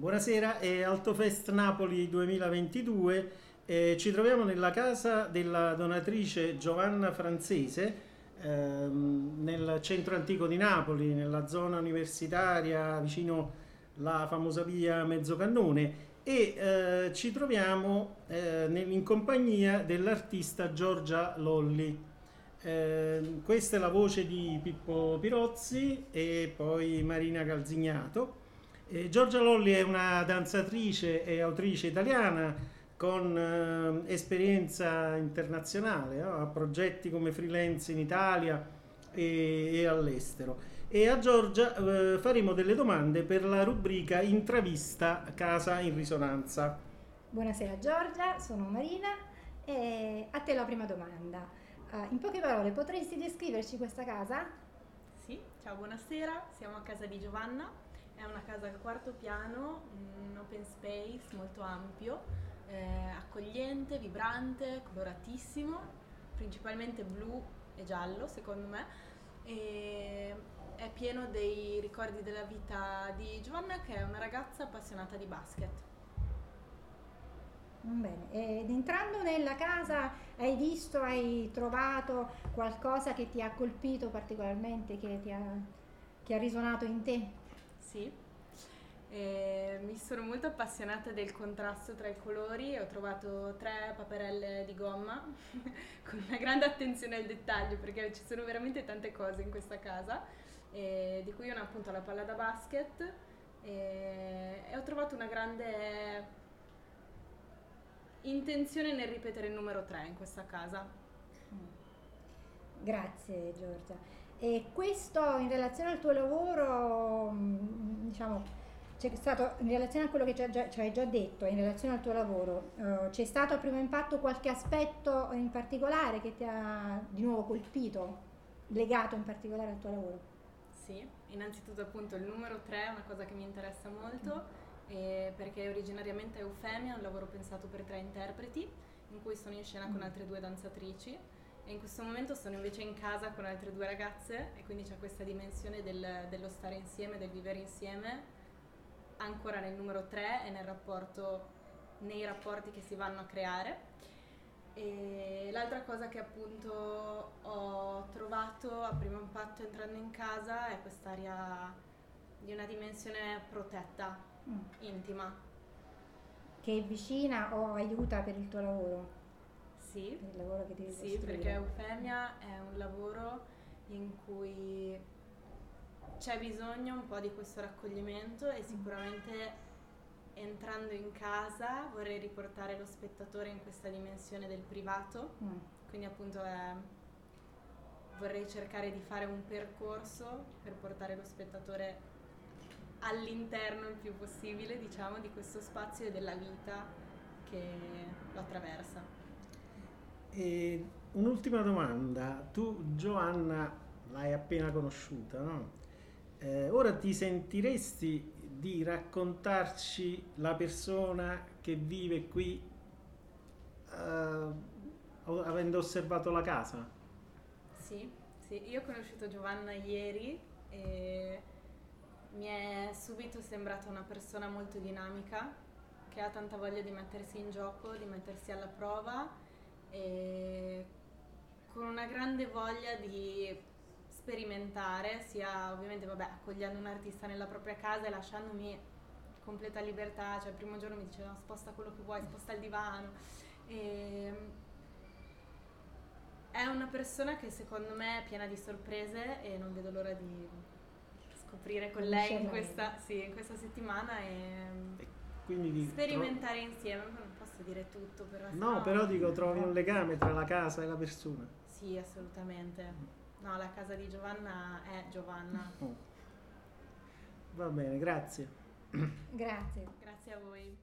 Buonasera, è Altofest Napoli 2022. Eh, ci troviamo nella casa della donatrice Giovanna Francese, ehm, nel centro antico di Napoli, nella zona universitaria, vicino alla famosa via Mezzocannone e eh, ci troviamo eh, in compagnia dell'artista Giorgia Lolli. Eh, questa è la voce di Pippo Pirozzi e poi Marina Calzignato. Eh, Giorgia Lolli è una danzatrice e autrice italiana con eh, esperienza internazionale, no? ha progetti come freelance in Italia e, e all'estero. E a Giorgia eh, faremo delle domande per la rubrica Intravista Casa in Risonanza. Buonasera Giorgia, sono Marina e a te la prima domanda. Uh, in poche parole, potresti descriverci questa casa? Sì, ciao, buonasera, siamo a casa di Giovanna è una casa al quarto piano, un open space molto ampio, eh, accogliente, vibrante, coloratissimo, principalmente blu e giallo secondo me. E è pieno dei ricordi della vita di Giovanna che è una ragazza appassionata di basket. Bene, ed entrando nella casa hai visto, hai trovato qualcosa che ti ha colpito particolarmente, che ti ha, che ha risuonato in te? Sì, e mi sono molto appassionata del contrasto tra i colori e ho trovato tre paperelle di gomma con una grande attenzione al dettaglio perché ci sono veramente tante cose in questa casa, di cui una appunto la palla da basket e, e ho trovato una grande intenzione nel ripetere il numero 3 in questa casa. Grazie Giorgia. E questo in relazione al tuo lavoro, mm, diciamo, c'è stato, in relazione a quello che ci hai già detto, in relazione al tuo lavoro, eh, c'è stato a primo impatto qualche aspetto in particolare che ti ha di nuovo colpito, legato in particolare al tuo lavoro? Sì, innanzitutto appunto il numero 3 è una cosa che mi interessa molto mm. perché originariamente Eufemia è un lavoro pensato per tre interpreti in cui sono in scena mm. con altre due danzatrici e in questo momento sono invece in casa con altre due ragazze e quindi c'è questa dimensione del, dello stare insieme, del vivere insieme, ancora nel numero 3 e nel rapporto, nei rapporti che si vanno a creare. E l'altra cosa che appunto ho trovato a primo impatto entrando in casa è quest'aria di una dimensione protetta, mm. intima. Che è vicina o aiuta per il tuo lavoro? Sì, il lavoro che devi sì perché Eufemia è un lavoro in cui c'è bisogno un po' di questo raccoglimento e sicuramente entrando in casa vorrei riportare lo spettatore in questa dimensione del privato, mm. quindi appunto è, vorrei cercare di fare un percorso per portare lo spettatore all'interno il più possibile, diciamo, di questo spazio e della vita che lo attraversa. E un'ultima domanda, tu Giovanna l'hai appena conosciuta, no? Eh, ora ti sentiresti di raccontarci la persona che vive qui eh, avendo osservato la casa? Sì, sì, io ho conosciuto Giovanna ieri e mi è subito sembrata una persona molto dinamica che ha tanta voglia di mettersi in gioco, di mettersi alla prova e con una grande voglia di sperimentare, sia ovviamente vabbè, accogliendo un artista nella propria casa e lasciandomi completa libertà, cioè il primo giorno mi diceva sposta quello che vuoi, sposta il divano. E è una persona che secondo me è piena di sorprese e non vedo l'ora di scoprire con lei in questa, sì, in questa settimana e, e sperimentare tro- insieme posso dire tutto, però... No, no, però dico, trovi un legame tra la casa e la persona. Sì, assolutamente. No, la casa di Giovanna è Giovanna. Oh. Va bene, grazie. Grazie. Grazie a voi.